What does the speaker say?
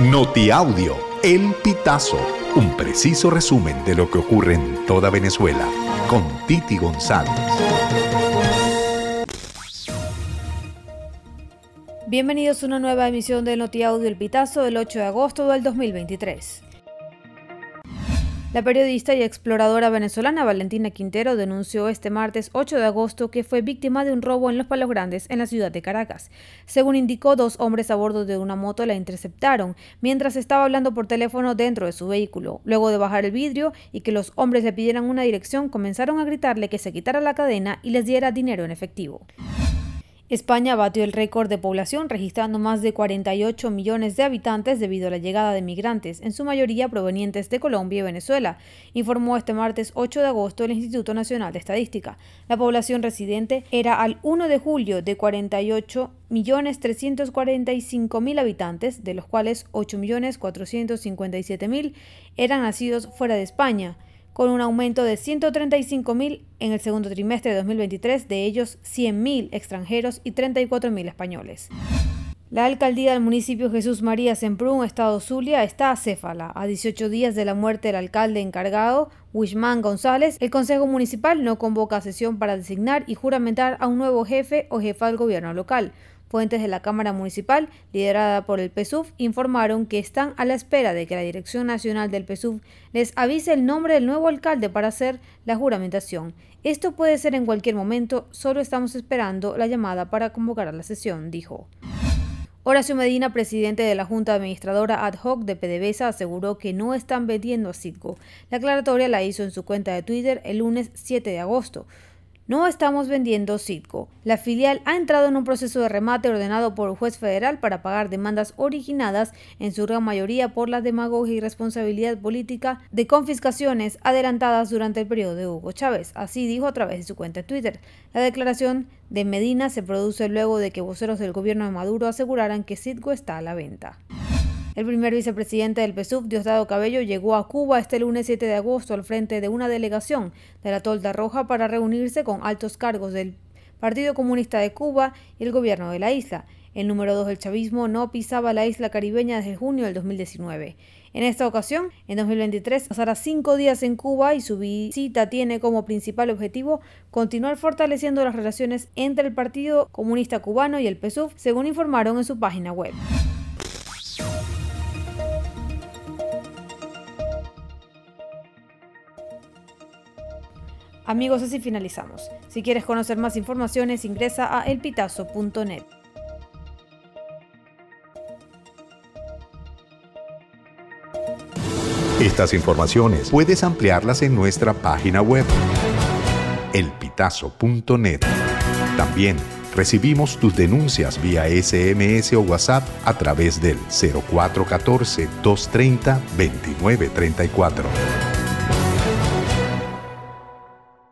Notiaudio, El Pitazo, un preciso resumen de lo que ocurre en toda Venezuela, con Titi González. Bienvenidos a una nueva emisión de Notiaudio El Pitazo del 8 de agosto del 2023. La periodista y exploradora venezolana Valentina Quintero denunció este martes 8 de agosto que fue víctima de un robo en Los Palos Grandes, en la ciudad de Caracas. Según indicó, dos hombres a bordo de una moto la interceptaron mientras estaba hablando por teléfono dentro de su vehículo. Luego de bajar el vidrio y que los hombres le pidieran una dirección, comenzaron a gritarle que se quitara la cadena y les diera dinero en efectivo. España batió el récord de población registrando más de 48 millones de habitantes debido a la llegada de migrantes, en su mayoría provenientes de Colombia y Venezuela, informó este martes 8 de agosto el Instituto Nacional de Estadística. La población residente era al 1 de julio de 48 millones 345 mil habitantes, de los cuales 8 millones 457 mil eran nacidos fuera de España con un aumento de 135.000 en el segundo trimestre de 2023, de ellos 100.000 extranjeros y 34.000 españoles. La alcaldía del municipio Jesús María Semprún, Estado Zulia, está acéfala. A 18 días de la muerte del alcalde encargado, Wishman González, el Consejo Municipal no convoca sesión para designar y juramentar a un nuevo jefe o jefa del gobierno local. Fuentes de la Cámara Municipal, liderada por el PSUV, informaron que están a la espera de que la Dirección Nacional del PSUV les avise el nombre del nuevo alcalde para hacer la juramentación. Esto puede ser en cualquier momento, solo estamos esperando la llamada para convocar a la sesión, dijo. Horacio Medina, presidente de la Junta Administradora Ad hoc de PDVSA, aseguró que no están vendiendo a Citgo. La aclaratoria la hizo en su cuenta de Twitter el lunes 7 de agosto. No estamos vendiendo Citgo. La filial ha entrado en un proceso de remate ordenado por el juez federal para pagar demandas originadas en su gran mayoría por la demagogia y responsabilidad política de confiscaciones adelantadas durante el periodo de Hugo Chávez. Así dijo a través de su cuenta de Twitter. La declaración de Medina se produce luego de que voceros del gobierno de Maduro aseguraran que Citgo está a la venta. El primer vicepresidente del PSUV, Diosdado Cabello, llegó a Cuba este lunes 7 de agosto al frente de una delegación de la Tolda Roja para reunirse con altos cargos del Partido Comunista de Cuba y el gobierno de la isla. El número 2 del chavismo no pisaba la isla caribeña desde junio del 2019. En esta ocasión, en 2023, pasará cinco días en Cuba y su visita tiene como principal objetivo continuar fortaleciendo las relaciones entre el Partido Comunista Cubano y el PSUV, según informaron en su página web. Amigos, así finalizamos. Si quieres conocer más informaciones, ingresa a elpitazo.net. Estas informaciones puedes ampliarlas en nuestra página web, elpitazo.net. También recibimos tus denuncias vía SMS o WhatsApp a través del 0414 230 2934.